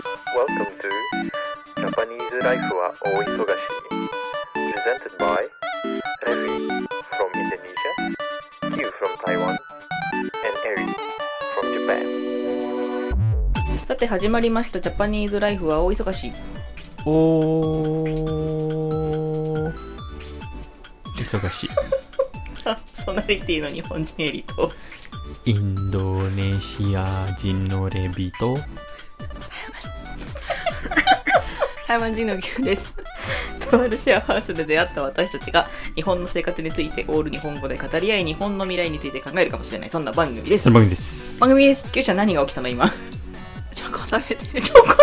Welcome to Japanese Life は大忙し Presented by Revi from Indonesia, Q from Taiwan, and Eri from Japan. さて始まりましたジャパニーズライフは大忙しおー忙しいパーソナリティの日本人エリとインドネシア人のレビと台湾人の牛です。とあるシェアハウスで出会った私たちが日本の生活についてオール日本語で語り合い日本の未来について考えるかもしれないそんな番組ですその番組です番組です。Q ちゃん何が起きたの今？チョコ食べてる。チョコ食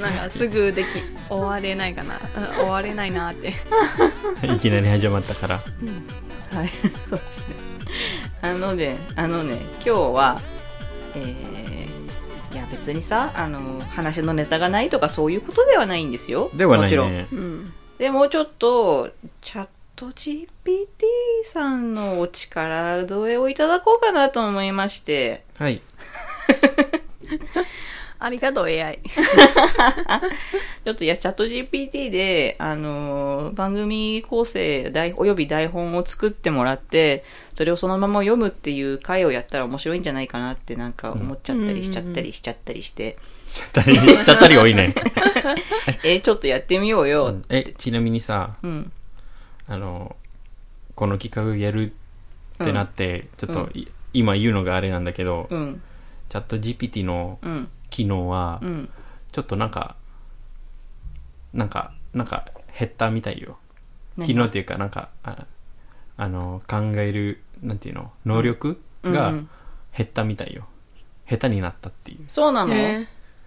なんかすぐでき、終われないかな。うん終われないなって。いきなり始まったからべはいそうですねあのねあのね今日はえー、別にさあの話のネタがないとかそういうことではないんですよ。ではなもちろん。いねうん。でもうちょっとチャット GPT さんのお力添えをいただこうかなと思いまして。はい ありがとう AI。ちょっといやチャット GPT で、あのー番組構成台および台本を作ってもらってそれをそのまま読むっていう回をやったら面白いんじゃないかなってなんか思っちゃったりしちゃったりしちゃったりして、しちゃったりしちゃったり多いね、えーちょっとやってみようよ、うんえちなみにさうん、あのこの企画やるってなって、ちょっとい、今言うのがあれなんだけど、うん。チャット GPT のうん機能は、うん。ちょっとなんかなんかなんか減ったみたいよ。何機能っていうかなんかああの考えるなんていうの？能力がうんうん。減ったみたいよ、下手になったっていう。そうなの、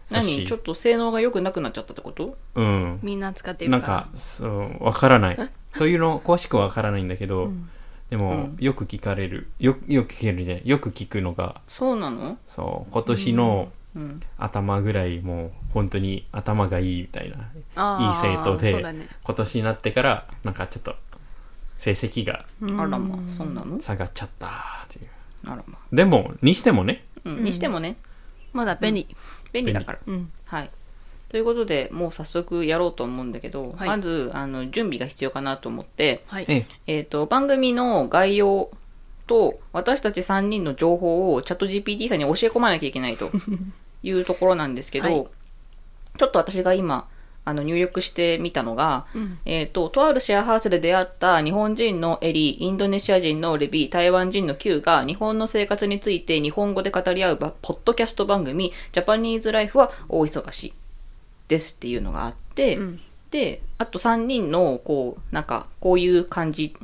何？ちょっと性能が良くなくなっちゃったってこと？うん。みんな使ってるから。なんかそうわからない。そういうの詳しくはわからないんだけど、うん。でも、うん。よく聞かれる。よよく聞けるじゃないよく聞くのが。そうなの？そう今年のうん。頭ぐらいもう本当に頭がいいみたいないい生徒でね。今年になってからなんかちょっと成績があらまあそうなの？下がっちゃったっていう。あらまあ、でもにしてもね。うん、にしてもね。まだ便利。便利だから。うん。はい。ということで、もう早速やろうと思うんだけど、はい。まず、あの、準備が必要かなと思って、はい。ええ。えっ、と、番組の概要と、私たち3人の情報をチャット GPT さんに教え込まなきゃいけないと いうところなんですけど、はい。ちょっと私が今、あの、入力してみたのが、うん。えっ、と、とあるシェアハウスで出会った日本人のエリー、インドネシア人のレビ、台湾人の Q が日本の生活について日本語で語り合うばポッドキャスト番組、ジャパニーズライフは大忙しですっていうのがあって、うん。で、あと3人の、こう、なんか、こういう感じ、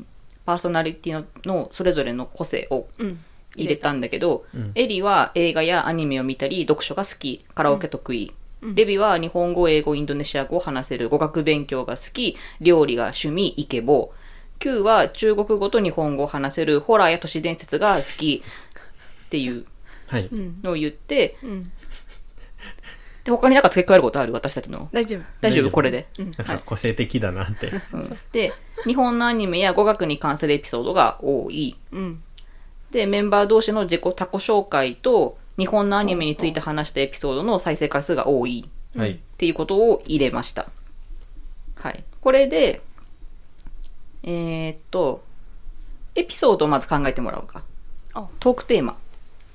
パーソナリティののそれぞれの個性をうん。入れたんだけど、うんエリは映画やアニメを見たり、読書が好き、カラオケ得意。レビは日本語、英語、インドネシア語を話せる、語学勉強が好き、料理が趣味、イケボ。Q は中国語と日本語を話せる、ホラーや都市伝説が好きっていうはい、うん。のを言って、うん。で、他になんか付け加えることある？私たちの。大丈夫。大丈夫？夫これで。なんか個性的だなって、うんで、日本のアニメや語学に関するエピソードが多い。うん。で、メンバー同士の自己他己紹介と、日本のアニメについて話したエピソードの再生回数が多いはいっていうことを入れました。はい。これで、えーっと、エピソードをまず考えてもらおうかあ。トークテーマ。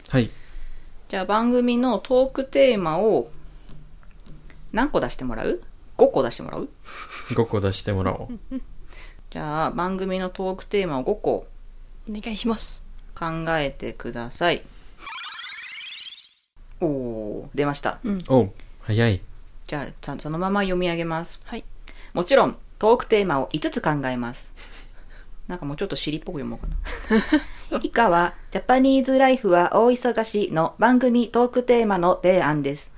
はいじゃあ番組のトークテーマを何個出してもらう ?5 個出してもらう？5個出してもらおうじゃあ番組のトークテーマを5個お願いします。考えてください。おー、出ました。うん。おう早いじゃあ、ちゃんとそのまま読み上げます。はい。もちろん、トークテーマを5つ考えます。なんかもうちょっと尻っぽく読もうかな。以下は、ジャパニーズライフは大忙しの番組トークテーマの提案です。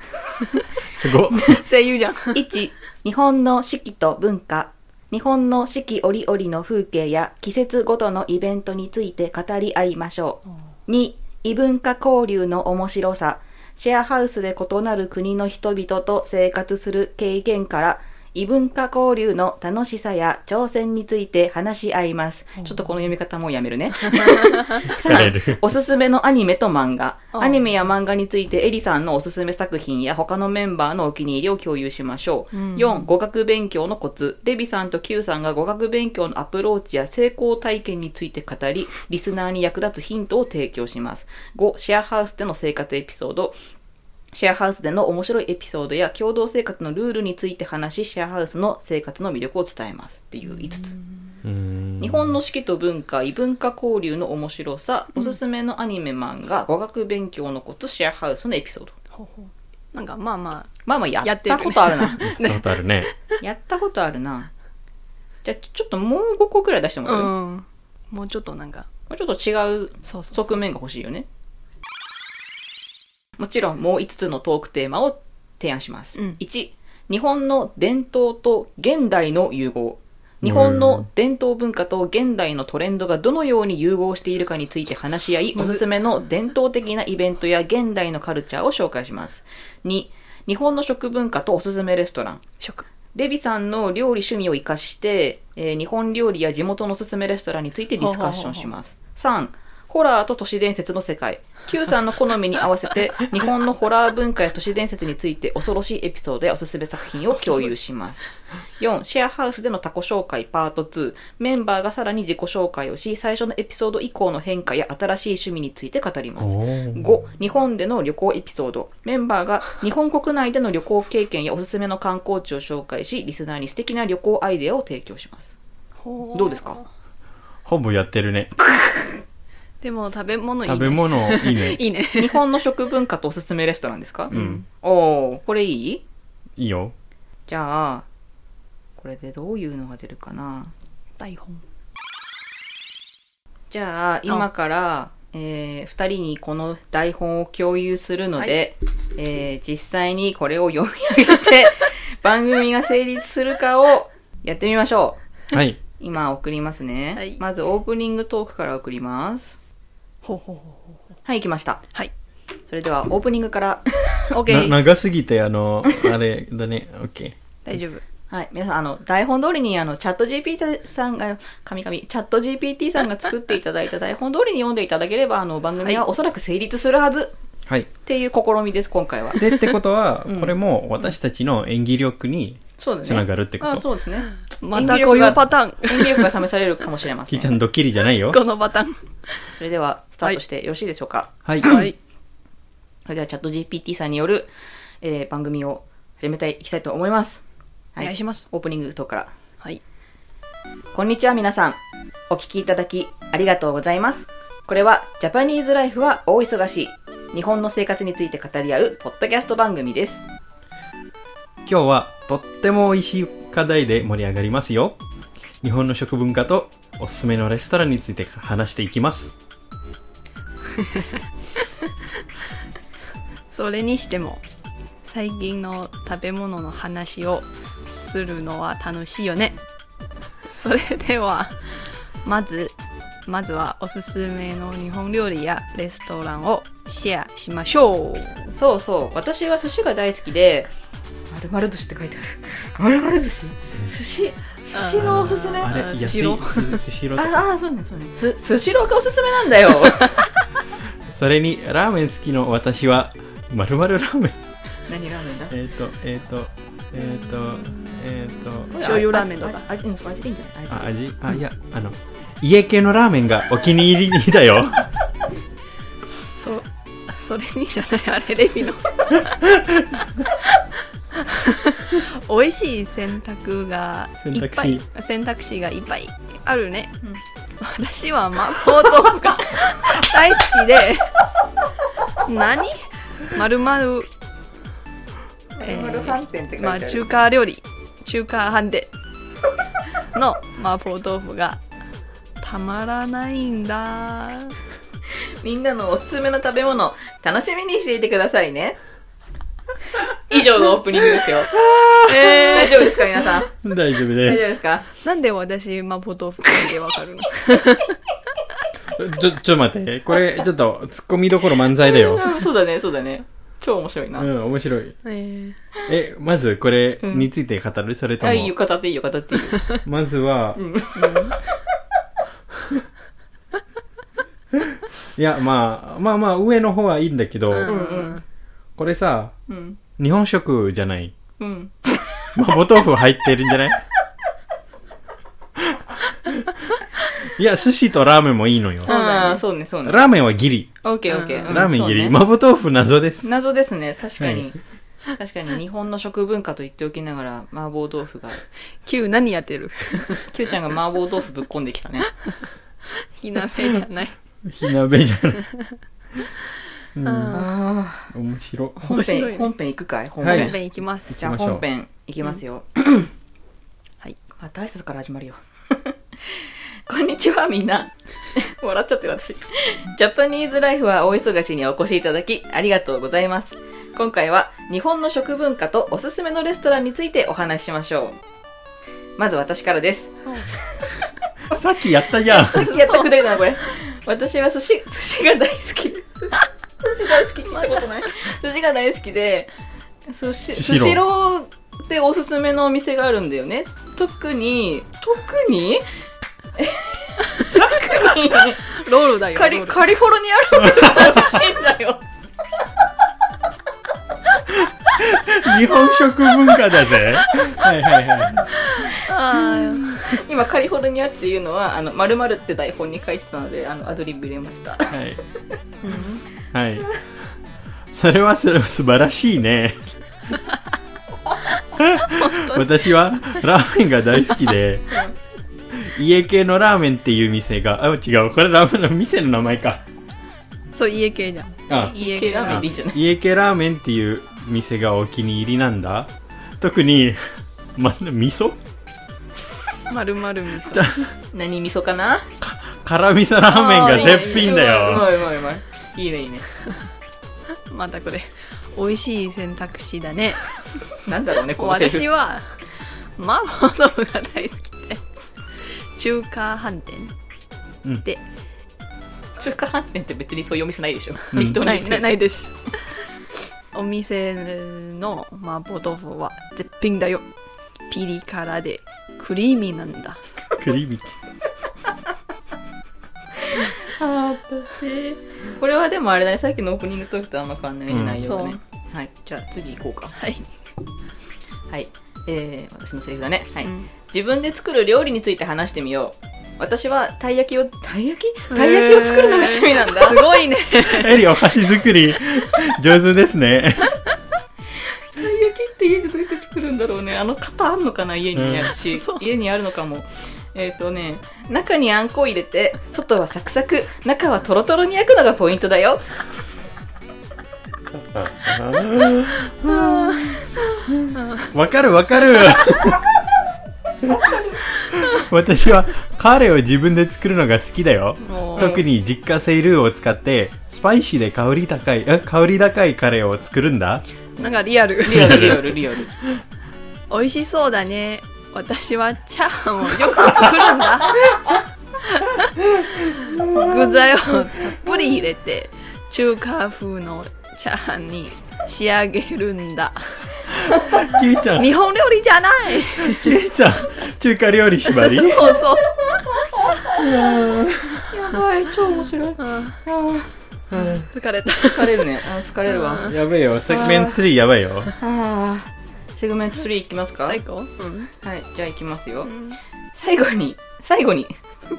すごっ声優じゃん。1、日本の四季と文化。日本の四季折々の風景や季節ごとのイベントについて語り合いましょう。2、異文化交流の面白さ。シェアハウスで異なる国の人々と生活する経験から、異文化交流の楽しさや挑戦について話し合います。ちょっとこの読み方もうやめるね。疲れるおすすめのアニメと漫画。あアニメや漫画についてエリさんのおすすめ作品や他のメンバーのお気に入りを共有しましょう。うん4、語学勉強のコツ。レビさんと Q さんが語学勉強のアプローチや成功体験について語り、リスナーに役立つヒントを提供します。5、シェアハウスでの生活エピソード。シェアハウスでの面白いエピソードや共同生活のルールについて話し、シェアハウスの生活の魅力を伝えます。っていう5つ。日本の四季と文化、異文化交流の面白さ、おすすめのアニメ漫画、語学勉強のコツ、シェアハウスのエピソード。ほうほうなんかまあままあまあやったことあるな。やったことあるね。やったことあるな。じゃあちょっともう5個くらい出してもあ、らう、もうん。もうちょっとなんか、うちょっと違うそうそうそう側面が欲しいよね。もちろんもう5つのトークテーマを提案します。うん1、日本の伝統と現代の融合。日本の伝統文化と現代のトレンドがどのように融合しているかについて話し合い、おすすめの伝統的なイベントや現代のカルチャーを紹介します。2、日本の食文化とおすすめレストラン。食。レビさんの料理趣味を生かして、えー日本料理や地元のおすすめレストランについてディスカッションします。3、ホラーと都市伝説の世界。Q さんの好みに合わせて、日本のホラー文化や都市伝説について恐ろしいエピソードやおすすめ作品を共有します。4、シェアハウスでのタコ紹介パート2。メンバーがさらに自己紹介をし、最初のエピソード以降の変化や新しい趣味について語ります。おー5、日本での旅行エピソード。メンバーが日本国内での旅行経験やおすすめの観光地を紹介し、リスナーに素敵な旅行アイデアを提供します。ほどうですか？ほぼやってるね。でも食べ物いい、ね。食べ物いいね。いいね。日本の食文化とおすすめレストランですか？うん。おー、これいい？いいよ。じゃあ、これでどういうのが出るかな？台本。じゃあ、今から、えー、二人にこの台本を共有するので、えー、実際にこれを読み上げて、番組が成立するかをやってみましょう。はい。今送りますね。はいまずオープニングトークから送ります。ほうほうほうほう。はい、行きました。はい。それではオープニングから。オッケなー。長すぎて、あの、あれだね。オッケー。大丈夫。はい、皆さん、あの、台本通りに、あの、チャット GPT さんが、神々、チャット GPT さんが作っていただいた台本通りに読んでいただければ、あの、番組はおそらく成立するはずはい。っていう試みです、今回は。で、ってことは うん、これも私たちの演技力にそうだね。つながるってこあと。そうですね。またこういうパターン。演技力が試されるかもしれません。キーちゃんドッキリじゃないよ。このパターン。それでは、スタートしてよろしいでしょうか。はい。はい。それでは、チャット GPT さんによる、えー番組を始めていきたいと思います。お願いします。オープニングトークから。はい。こんにちは皆さん。お聞きいただきありがとうございます。これはジャパニーズライフは大忙しい。日本の生活について語り合うポッドキャスト番組です。今日はとっても美味しい課題で盛り上がりますよ。日本の食文化とおすすめのレストランについて話していきます。それにしても、最近の食べ物の話をするのは楽しいよね。それでは、まず、まずはおすすめの日本料理やレストランをシェアしましょう。そうそう。私は寿司が大好きで、丸々寿司って書いてある。丸々寿司？寿司？寿司のおすすめ？あれ、スシロすスシローとか。ああ、そうね、そうね。す、寿司ローがおすすめなんだよ。それに、ラーメン好きの私は、まるまるラーメン。何ラーメンだ？えっ、ー、と、えっ、ー、と、えっ、ー、と、えっ、ー、と、醤油ラーメンとかあ味、いいんじゃない？あ、味？あ、いや、あの、家系のラーメンがお気に入りだよ。そ、それにじゃない、あれ、レビの。美味しい選択がいっぱい。選択選択肢がいっぱいあるね、私は麻婆豆腐が 大好きで。何？まる。まる中華料理。中華飯店の麻婆豆腐が。たまらないんだ。みんなのおすすめの食べ物、楽しみにしていてくださいね。以上のオープニングですよ。え大丈夫ですか皆さん？大丈夫大丈夫でですか？ー、なんで私麻婆豆腐でわかるの？す。ちょ、ちょっと待って。これ、ちょっと、突っ込みどころ満載だよ。うんそうだね、そうだね。超面白いな。うん、面白い。えーえ、まずこれについて語る？それとあ、いい語っていいよ、語っていいよ。まずは、いや、まあ、まあまあ、上の方はいいんだけど、うんうんこれさ、うん。日本食じゃない。うん。麻婆豆腐入ってるんじゃない？いや、寿司とラーメンもいいのよ。そうだねああ、そうね、そうね。ラーメンはギリ。オッケーオッケー。うんラーメンギリ。麻婆豆腐謎です。謎ですね、確かに。確かに日本の食文化と言っておきながら麻婆豆腐が Q 何やってる？Q ちゃんが麻婆豆腐ぶっこんできたね火鍋じゃない火鍋じゃない。うん、ああ面白。本面白いね。編本編行くかい？本はい。編、本編いきます。じゃあ行きましょう。本編行きますよ、はい。また挨拶から始まるよ。こんにちはみんな。笑っちゃってる私。ジャパニーズライフは大忙しにお越しいただきありがとうございます。今回は日本の食文化とおすすめのレストランについてお話ししましょう。まず私からです。さっきやったじゃん。さっきやったくだりだなこれ私は寿司寿司が大好き。で 寿司大好き聞いたことない？寿司が大好きで寿司スシロースシローでおすすめのお店があるんだよね。特に特に？特に？ロールだよカリカリフォルニアロールが美味しいんだよ。日本食文化だぜ。はいはいはい。あ 今カリフォルニアっていうのはあの〇〇って台本に書いてたのであのアドリブ入れましたはい。はい。それはそれは素晴らしいね。私はラーメンが大好きで、家系のラーメンっていう店が、あ、違う、これラーメンの店の名前か。ーそう家系じゃんあ、家系ラーメンでいいんじゃない家系ラーメンっていう店がお気に入りなんだ。特に、ま、味噌？まるまる味噌。何味噌かな？辛味噌ラーメンが絶品だうよ。まいうまいうまい。いいねいいね。またこれ美味しい選択肢だね。なんだろうねこのセリフ。私は麻婆豆腐が大好きで。中華飯店うん。で、中華飯店って別にそういうお店ないでしょ、うん。適ないないです。お店の麻婆豆腐は絶品だよ。ピリ辛でクリーミーなんだ。クリーミー。あ私。これはでもあれだね。さっきのオープニングトークとあんま変わんない内容がね。そはい。じゃあ次行こうか。はい、はい。えー、私のセリフだね。はい、うん。自分で作る料理について話してみよう。私はたい焼きをたい焼き？たい焼きを作るのが趣味なんだ。すごいね。エリお菓子作り上手ですね。って家でどうやって作るんだろうね。あの型あんのかな家にね、うん。家にあるのかも。えっ、とね中にあんこを入れて外はサクサク中はトロトロに焼くのがポイントだよ。わかるわかる。私はカレーを自分で作るのが好きだよ。特に実家製ルーを使ってスパイシーで香り高いえ香り高いカレーを作るんだなんかリアル。リアル。リアル。リアル美味しそうだね。私はチャーハンをよく作るんだ。具材をたっぷり入れて中華風のチャーハンに仕上げるんだ。キイちゃん。日本料理じゃない。キイちゃん中華料理縛り？そうそう。やばい超面白い。うん。あ疲れた。ー疲れるね。あー疲れるわ。やべえよ。セグメント3やばいよ。あー。セグメント3いきますか？はい最高？うん。じゃあいきますよ、うん。最後に最後に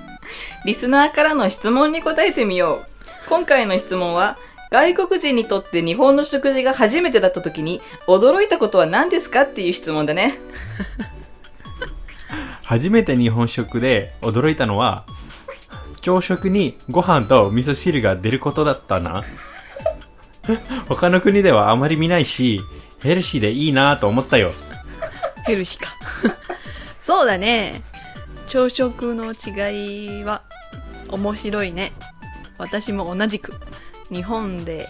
リスナーからの質問に答えてみよう。今回の質問は外国人にとって日本の食事が初めてだった時に驚いたことは何ですかっていう質問だね。初めて日本食で驚いたのは朝食にご飯と味噌汁が出ることだったな。他の国ではあまり見ないしヘルシーでいいなと思ったよ。ヘルシーか。そうだね。朝食の違いは面白いね。私も同じく。日本で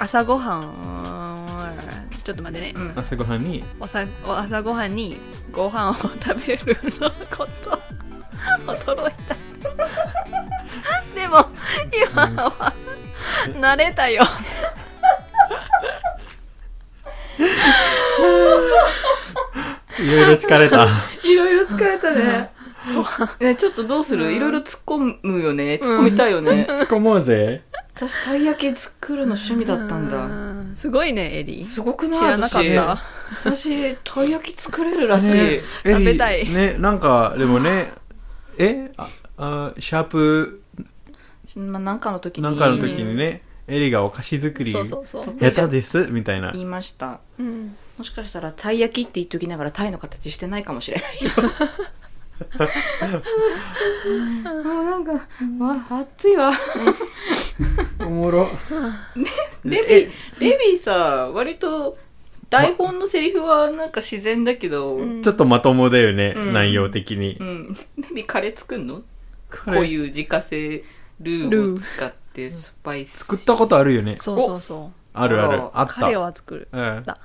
朝ごはんちょっと待ってね、うん。朝ごはんに？朝ごはんにご飯を食べるのこと。驚い今は。慣れたよ。いろいろ疲れた。いろいろ疲れたね。ねちょっとどうする？いろいろ突っ込むよね。突っ込みたいよね、突っ込もうぜ。私たい焼き作るの趣味だったんだ。すごいねエリ。すごくない？知らなかった。私たい焼き作れるらしい、ね、食べたい。ねなんかでもねえ？ああシャープまあ、なんかの時になんかの時にね、エリがお菓子作りそうそうそう、下手ですみたいな言。いました。うん、もしかしたら、たい焼きって言っときながら、タイの形してないかもしれないよ。もうなんか、わ、暑いわ。おもろ。レビー、レビーさ、割と、台本のセリフはなんか自然だけど、うん。ちょっとまともだよね、うん内容的に。レビーカレー作んの？ここういう自家製ルーを使ってスパイス。作ったことあるよね。そうそうそあるある。ああった。う彼は作るうん。だ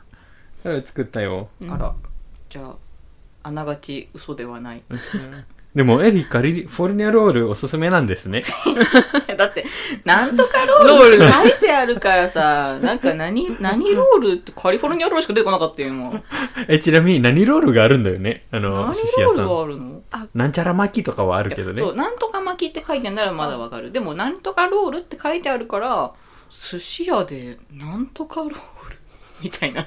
彼は作ったよ。うんあら、じゃあ、あながち嘘ではない。でも、エリカリフォルニアロールおすすめなんですね。だって、なんとかロール書いてあるからさ、なんか何、何ロールってカリフォルニアロールしか出てこなかったよ、今。え、ちなみに何ロールがあるんだよね？あの、何寿司屋さロールがん。あるの？なんちゃら巻きとかはあるけどねそ。う、なんとか巻きって書いてあるならまだわかる。でも、なんとかロールって書いてあるから、寿司屋で、なんとかロール？みたいな。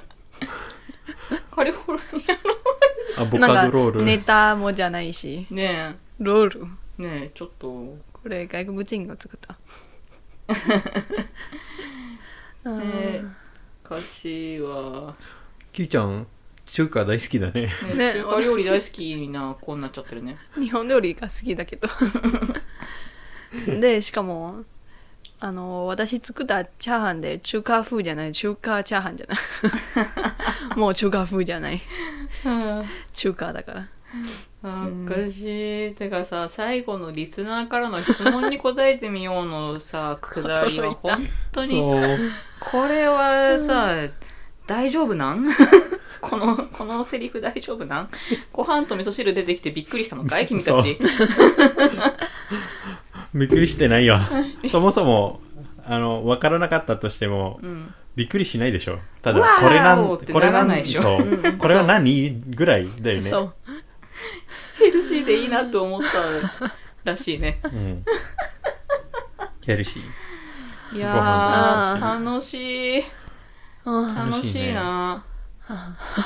カリフォルニアロアボなんかカドロール。ネタもじゃないし。ねロールえ、ねえ、ちょっと、これ外国人が作った え、歌詞は、キューちゃん、中華大好きだね。ねね中華料理大好きな子になっちゃってるね。日本料理が好きだけど でしかもあの私作ったチャーハンで中華風じゃない中華チャーハンじゃない。もう中華風じゃない。中華だから。あおかしい。てかさ、最後のリスナーからの質問に答えてみようのさ、くだりは 本当に。これはさ、大丈夫なん？この、このセリフ大丈夫なん？ご飯と味噌汁出てきてびっくりしたのかい？君たち。びっくりしてないよ。そもそも、あの、わからなかったとしても、うん。びっくりしないでしょ。ただ、これなん、これなならないでしょんそう。これは何ぐらいだよね。そうヘルシーでいいなと思ったらしいね。うん。ヘルシー。いや楽しい。あ楽しいな。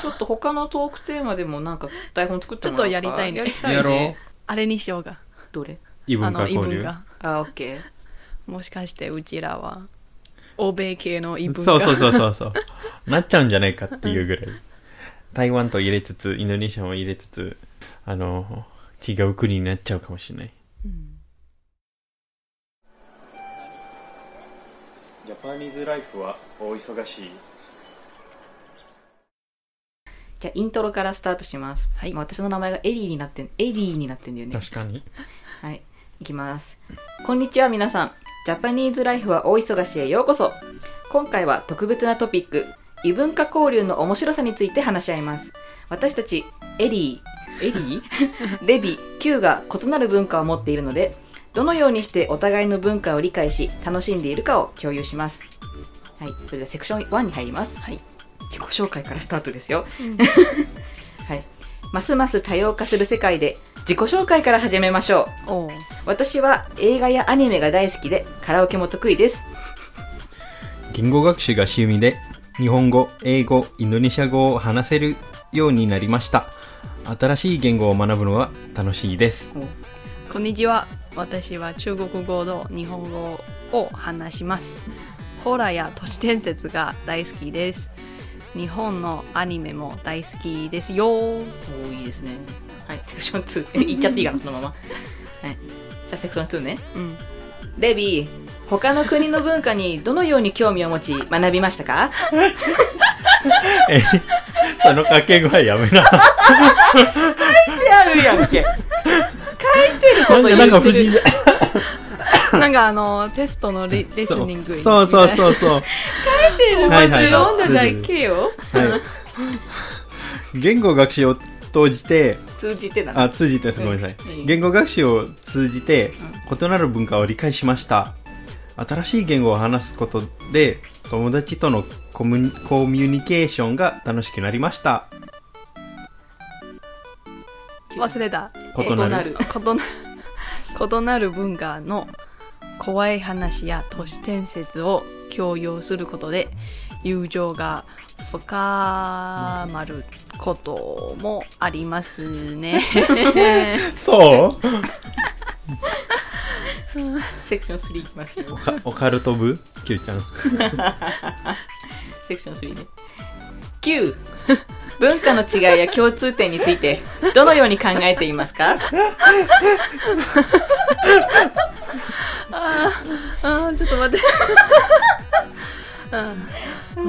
ちょっと他のトークテーマでもなんか台本作ってもらおうかちょっとやりたいねやりたいね。やろう。あれにしようがどれ？異文あの異化交流？あ、オッケー。もしかしてうちらは欧米系の異文化？そうそうそうそうそう。なっちゃうんじゃないかっていうぐらい。台湾と入れつつ、インドネシアも入れつつ、あの、違う国になっちゃうかもしれない。ジャパニーズライフは大忙しい？じゃあイントロからスタートします。はいまあ私の名前がエリーになってん、エリーになってんだよね。確かに。はい。いきます。こんにちは皆さん。ジャパニーズライフは大忙しへようこそ。今回は特別なトピック、異文化交流の面白さについて話し合います。私たち、エリー、エリー？レビ、Q が異なる文化を持っているので、どのようにしてお互いの文化を理解し、楽しんでいるかを共有します。はい。それではセクション1に入ります。はい自己紹介からスタートですよ。うん はい。ますます多様化する世界で自己紹介から始めましょう。私は映画やアニメが大好きでカラオケも得意です。言語学習が趣味で、日本語、英語、インドネシア語を話せるようになりました。新しい言語を学ぶのは楽しいです。こんにちは私は中国語と日本語を話しますホラーや都市伝説が大好きです日本のアニメも大好きですよおーいいですね。はい、セクション2。え、言っちゃっていいかな、そのまま。はい。じゃあセクション2ね。うんレビー、他の国の文化にどのように興味を持ち学びましたか？え、その掛け声やめな。ってあるやんけ。書いてることなんか、なんか不。思議だ。なんかあのテストのレレ スニングそうそううそうそう。書いてることはいはい読んだだけよ。はい。言語学習を通じて、通じてなの。あ、通じて、すごめんなさいうん。言語学習を通じて、異なる文化を理解しました。新しい言語を話すことで、友達とのコミュニコミュニケーションが楽しくなりました。忘れた異なるえ異な異なる文化の怖い話や都市伝説を共有することで友情が深まることもありますね。そう？セクション3いきますよオ。カオカルト部？Q ちゃん。セクション3ね。9、文化の違いや共通点について、どのように考えていますか？あーちょっと待って。う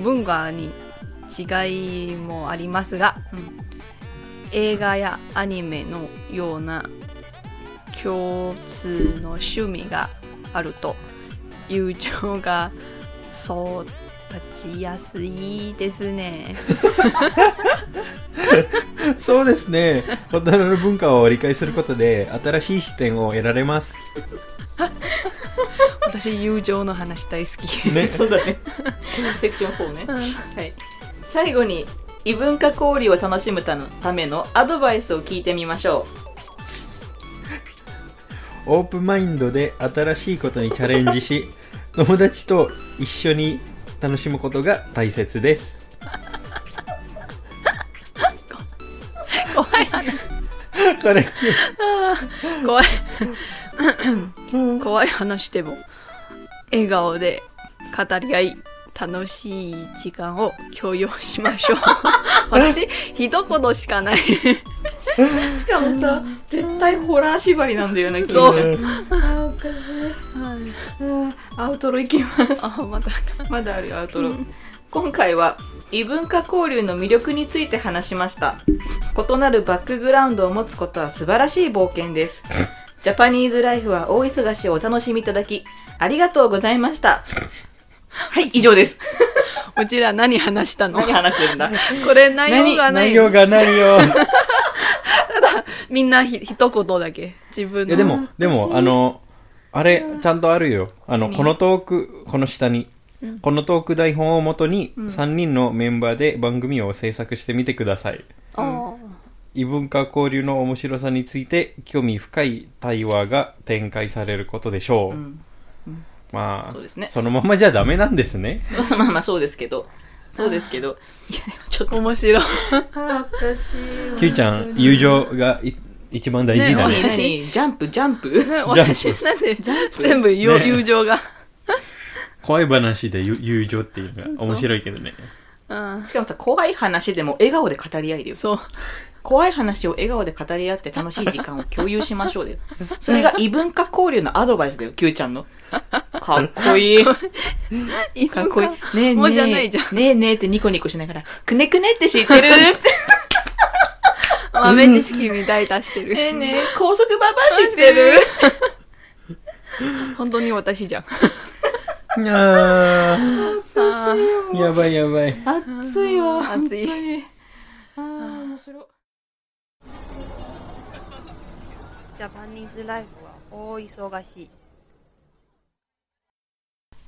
ん文化に違いもありますが、うん映画やアニメのような共通の趣味があると友情がそう立ちやすいですね。そうですね。異なる文化を理解することで、新しい視点を得られます。私友情の話大好き。ね。そうだね。セクション4ね。はい。最後に、異文化交流を楽しむためのアドバイスを聞いてみましょうオープンマインドで新しいことにチャレンジし、友達と一緒に楽しむことが大切です。怖い話。これ、怖い怖い話でも笑顔で語り合い楽しい時間を共有しましょう 私一言しかないう。しかもさ、絶対ホラー縛りなんだよね、そう。君ね。あーおかしい。うんアウトロいきます。あまたまだあるよアウトロ、今回は異文化交流の魅力について話しました。異なるバックグラウンドを持つことは素晴らしい冒険です。ジャパニーズライフは大忙しをお楽しみいただきありがとうございました。はい以上です。うちら何話したの？何話してるんだ？これ内容がない。内容がないよ。みんなひ一言だけ。自分の。いや、でも、でも、あの、あれ、ちゃんとあるよ。あの、このトーク、この下に、このトーク台本をもとに、3人のメンバーで番組を制作してみてください。あー。異文化交流の面白さについて興味深い対話が展開されることでしょう。ん。まあそうですね。そのままじゃダメなんですね。まあまあそうですけどそうですけど。ちょっと面白いキューちゃん、友情がい一番大事だね。何何ジャンプジャンプ。ね私なんで全部友情が、怖い話で友友情っていうのが面白いけどね。うん、しかもさ怖い話でも笑顔で語り合いだよ。そう怖い話を笑顔で語り合って楽しい時間を共有しましょうだよ。それが異文化交流のアドバイスだよ、Q ちゃんの。かっこいい。かっこいい。ねえもうねえ。じゃないじゃんねえねえってニコニコしながら、くねくねって知ってる？って。豆知識みたい出してるねえねえ、高速ババア知ってる？本当に私じゃんいやーあーやばいやばい。熱いわ。熱いあー、面白い。ジャパニーズライフは大忙しい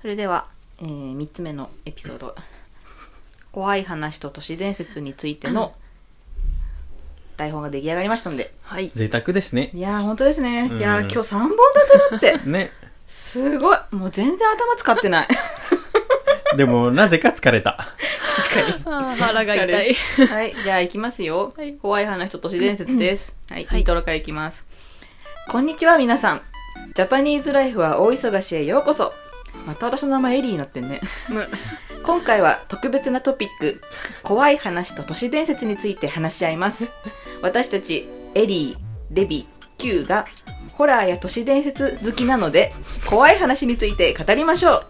それでは、えー、3つ目のエピソード。怖い話と都市伝説についての 台本が出来上がりましたので。はい贅沢ですね。いやー、本当ですね。うんいやー、今日3本立てだって。ね。すごい。もう全然頭使ってない。でも、なぜか疲れた。確かあー腹が痛いに。はい。じゃあ行きますよ。はい怖い話と都市伝説です。はい。はいイントロからいきます。こんにちは、皆さん。ジャパニーズライフは大忙しへようこそ。また私の名前エリーになってんね。今回は特別なトピック、怖い話と都市伝説について話し合います。私たち、エリー、レビ、キューが、ホラーや都市伝説好きなので、怖い話について語りましょう。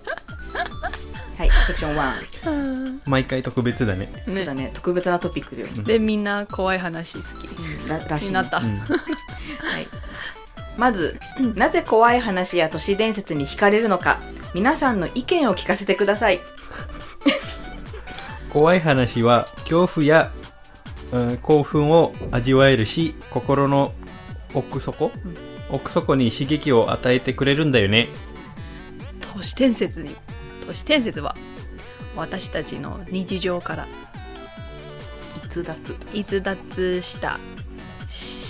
はい、セクション1。毎回特別だね。そうだね、特別なトピックだよ。でみんな怖い話好きららしい、ね。になった、うん。はい。まず、なぜ怖い話や都市伝説に惹かれるのか、皆さんの意見を聞かせてください。怖い話は恐怖や、うん興奮を味わえるし心の奥底、奥底に刺激を与えてくれるんだよね。都市伝説に都市伝説は私たちの日常から逸逸脱。逸脱した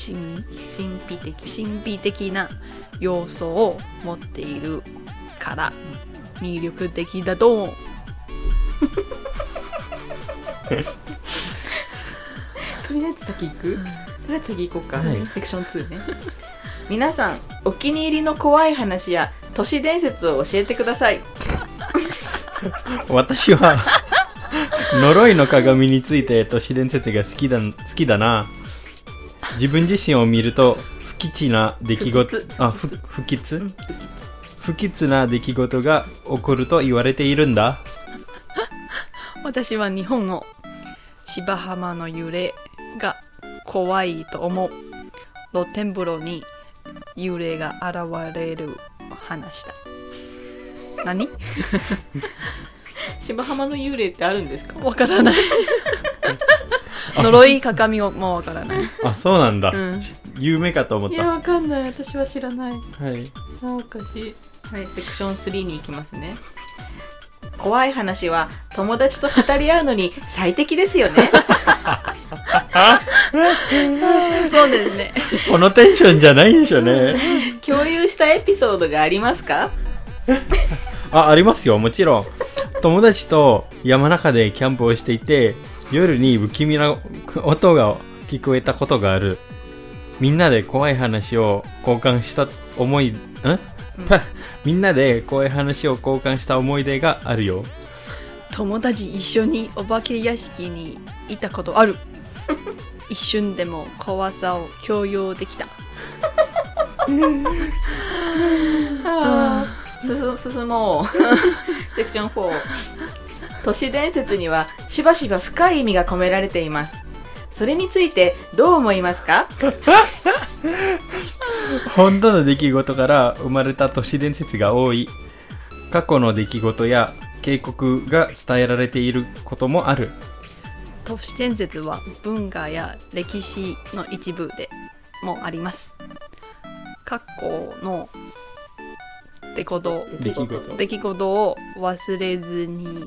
神神秘的神秘的な要素を持っているから魅力的だと思う。とりあえず先行く、とりあえず先行こうか、はい。セクション2ね。皆さんお気に入りの怖い話や都市伝説を教えてください。私は 呪いの鏡について都市伝説が好きだ好きだな自分自身を見ると不吉な出来事不吉。あふ不吉？不吉な出来事が起こると言われているんだ。私は日本の芝浜の幽霊が怖いと思う露天風呂に幽霊が現れる話だ。何？芝浜の幽霊ってあるんですか？わからない 呪い鏡をもうわからない。あそうなんだ、うん。し有名かと思っいやわかんない。私は知らない。い。あおかしい。はいセクション3に行きますね。怖い話は友達と語り合うのに最適ですよね。そうですね。このテンションじゃないでしょね。共有したエピソードがありますか？あありますよもちろん。友達と山中でキャンプをしていて夜に不気味な音が聞こえたことがある。みんなで怖い話を交換した思いん、パ みんなで怖い話を交換した思い出があるよ。友達一緒にお化け屋敷にいたことある。一瞬でも怖さを共有できた。進進もう。セクション4都市伝説にはしばしば深い意味が込められています。それについてどう思いますか？本当の出来事から生まれた都市伝説が多い。過去の出来事や警告が伝えられていることもある。都市伝説は文化や歴史の一部でもあります。過去の出来事出来事。出来事を忘れずに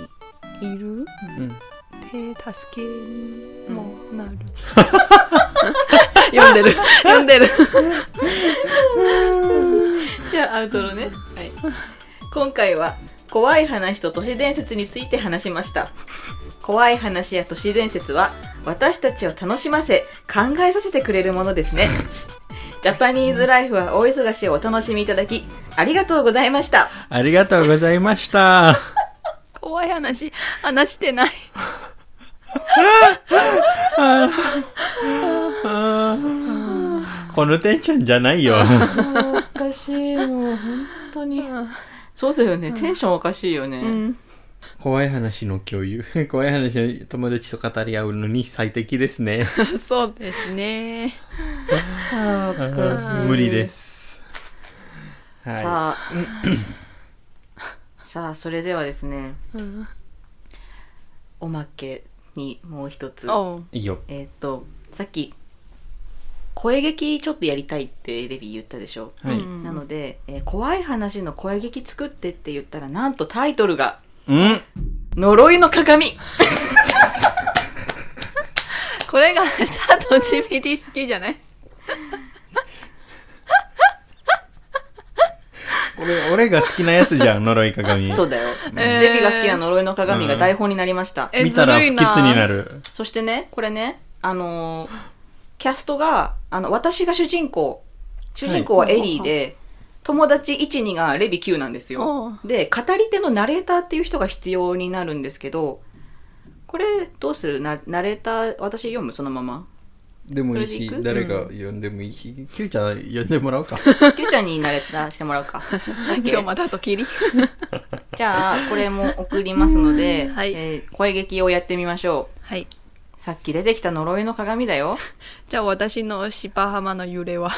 いる？うん。手助けにもなる、読んでる。読んでる。じゃあアウトロね、はい、今回は怖い話と都市伝説について話しました。怖い話や都市伝説は私たちを楽しませ考えさせてくれるものですね。ジャパニーズライフは大忙しをお楽しみいただきありがとうございました。ありがとうございました怖い話話してない。このテンションじゃないよ。おかしいよ本当に。そうだよね。テンションおかしいよね、うん。怖い話の共有。怖い話を友達と語り合うのに最適ですね。そうですね。無理です。はさあさあそれではですねうん。おまけにもう一つ。おう。いいいよ。えーっとさっき声劇ちょっとやりたいってレビ言ったでしょ、はい、うん。なので、えー怖い話の声劇作ってって言ったらなんとタイトルがうん「呪いの鏡。これがチャット GPT 好きじゃない？俺俺が好きなやつじゃん 呪い鏡」そうだよ、えー。レビが好きな呪いの鏡が台本になりました、え見たら不吉になる。そしてねこれねあのーキャストがあの私が主人公主人公はエリーで、友達12がレビ9なんですよ。おで語り手のナレーターっていう人が必要になるんですけどこれどうする？ナナレーター私読む？そのままでもいいし誰が呼んでもいいし Q ちゃん呼んでもらおうか。キューちゃんにナレーターしてもらうか。今日またときり？じゃあこれも送りますので、はい。えー声劇をやってみましょはい。うさっき出てきた呪いの鏡だよ。じゃあ私の芝浜の揺れは？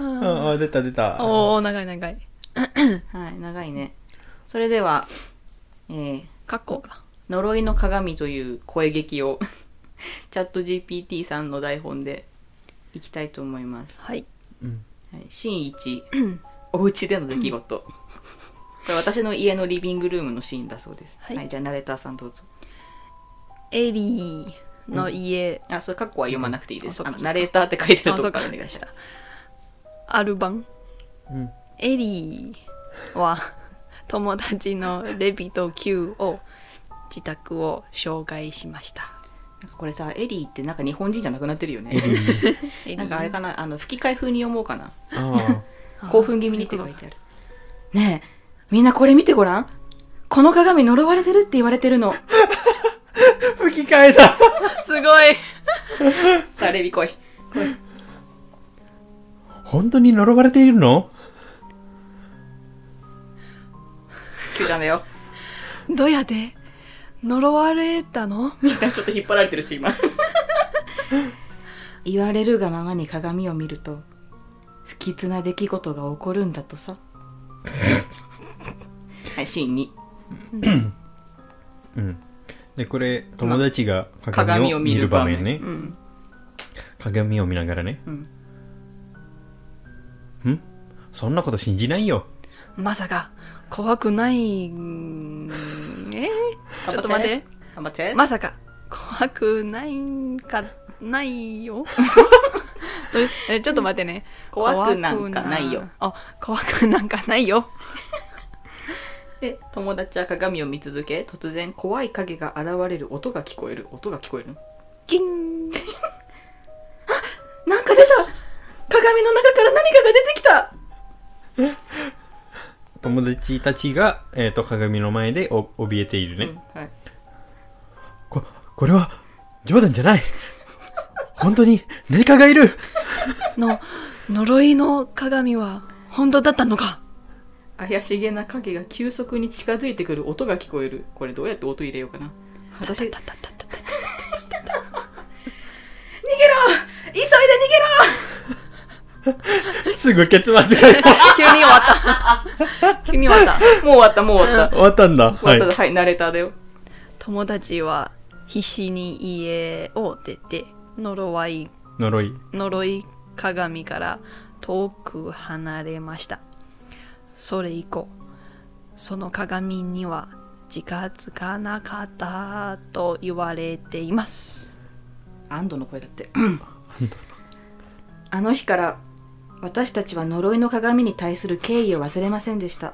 ああ出た出た。おお長い長い。はい長いね。それでは、えーカッコが。呪いの鏡という声劇を チャット GPT さんの台本でいきたいと思います。はい。はい、シーン1、お家での出来事。これ私の家のリビングルームのシーンだそうです。はいはい、じゃあナレーターさんどうぞ。エリーの家、あ、それカッコは読まなくていいです。あのあかそっかナレーターって書いてるとあそうかこからお願いした。アルバン、うんエリーは 友達のレビと Q を自宅を紹介しました。なんかこれさ、エリーってなんか日本人じゃなくなってるよエね。リー。エリー なんかあれかな、あの、吹き替え風に読もうかな。興奮気味にって書いてある。ねえ、みんなこれ見てごらん。この鏡呪われてるって言われてるの。吹き替えだすごいさあ、レビ来い。本当に呪われているの？んだよ。どうやって呪われたの？みんなちょっと引っ張られてるし、今。言われるがままに鏡を見ると、不吉な出来事が起こるんだとさ。はい、シーン2。うん。で、これ、友達が鏡鏡を見るる場面ね。うん。鏡を見ながらね。うん。ん？そんなこと信じないよ。まさか怖くないんえーちょっと待って。頑張って。まさか。怖くないんかないよ。どえちょっと待ってね。怖くなんかないよ。あ怖くなんかないよ。で、友達は鏡を見続け、突然怖い影が現れる音が聞こえる。音が聞こえる？のキン。なんか出た。鏡の中から何かが出てきた友達たちが、えっ、と、鏡の前でお怯えているね。うんはい。こ、これは、冗談じゃない本当に何かがいるの呪いの鏡は本当だったのか怪しげな影が急速に近づいてくる音が聞こえる。これどうやって音入れようかな。私、逃げろ急いですぐ結末が 急に終わった 急に終わったもう終わった、もう終わった。終わったんだ。はい終わった。はい、ナレーターだよ。友達は必死に家を出て呪い呪い。呪い鏡から遠く離れましたそれ以降その鏡には近づかなかったと言われています安堵の声だって。あの日から私たちは呪いの鏡に対する敬意を忘れませんでした。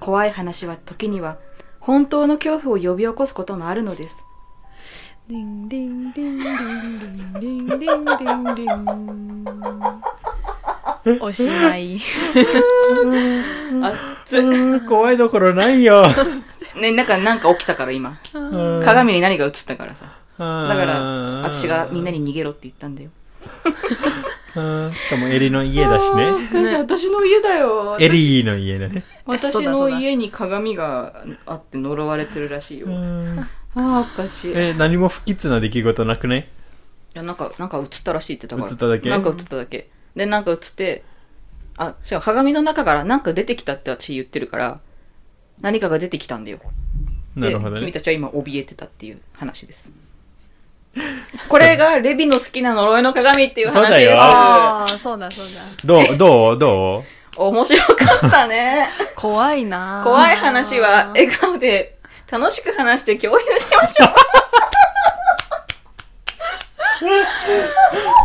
怖い話は時には本当の恐怖を呼び起こすこともあるのです。ンンンンンンンンンおしまいあつ怖いどころないよ。ね、なんか、なんか起きたから今。鏡鏡に何が映ったからさ。だだから、私がみんなに逃げろって言ったんだよ。しかもエリの家だしね。私、私の家だよ。エリーの家だね。私の家に鏡があって呪われてるらしいよ。うんああ、おかしい。いえ、何も不吉な出来事なくねや、なんか、なんか映ったらしいって言ったから。映っただけ？なんか映っただけ。で、なんか映って、あ、しかも鏡の中からなんか出てきたって私言ってるから、何かが出てきたんだよ。で、なるほどね。君たちは今怯えてたっていう話です。これがレビの好きな呪いの鏡っていう話だよああそうだそうだどうどうど面白かったね。怖いな怖い話は笑顔で楽しく話して共有しましょう。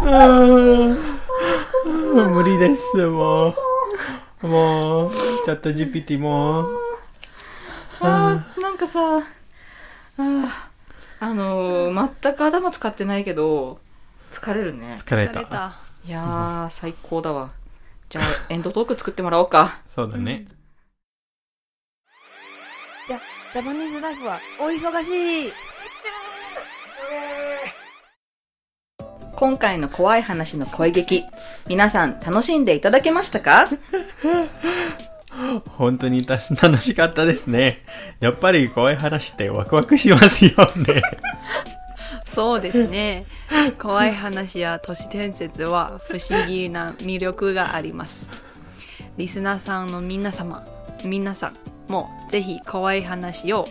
ううんもう無理です、もう。もう、チャット GPT もう。あーなんかさ、あーあのー、全く頭使ってないけど、疲れるね。疲れた。いやー、最高だわ。じゃあ、エンドトーク作ってもらおうか。そうだね。じゃジャパニーズライフはお忙しい今回の怖い話の声劇、皆さん楽しんでいただけましたか？本当にたし楽しかったですね。やっぱり怖い話ってワクワクしますよね。そうですね怖い話や都市伝説は不思議な魅力がありますリスナーさんの皆様皆さんもぜひ怖い話を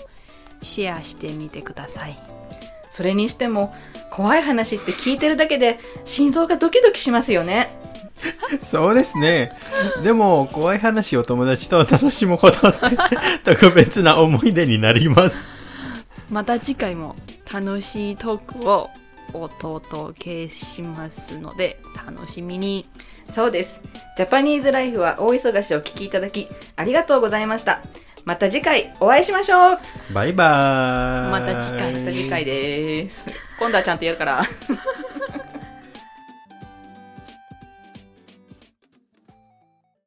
シェアしてみてくださいそれにしても、怖い話って聞いてるだけで心臓がドキドキしますよね。そうですね。でも、怖い話を友達と楽しむことって特別な思い出になります。また次回も楽しいトークをお届けしますので楽しみにそうです。ジャパニーズライフは大忙しをお聞きいただき、ありがとうございました。また次回お会いしましょうバイバーイまた次回また次回です。今度はちゃんとやるから。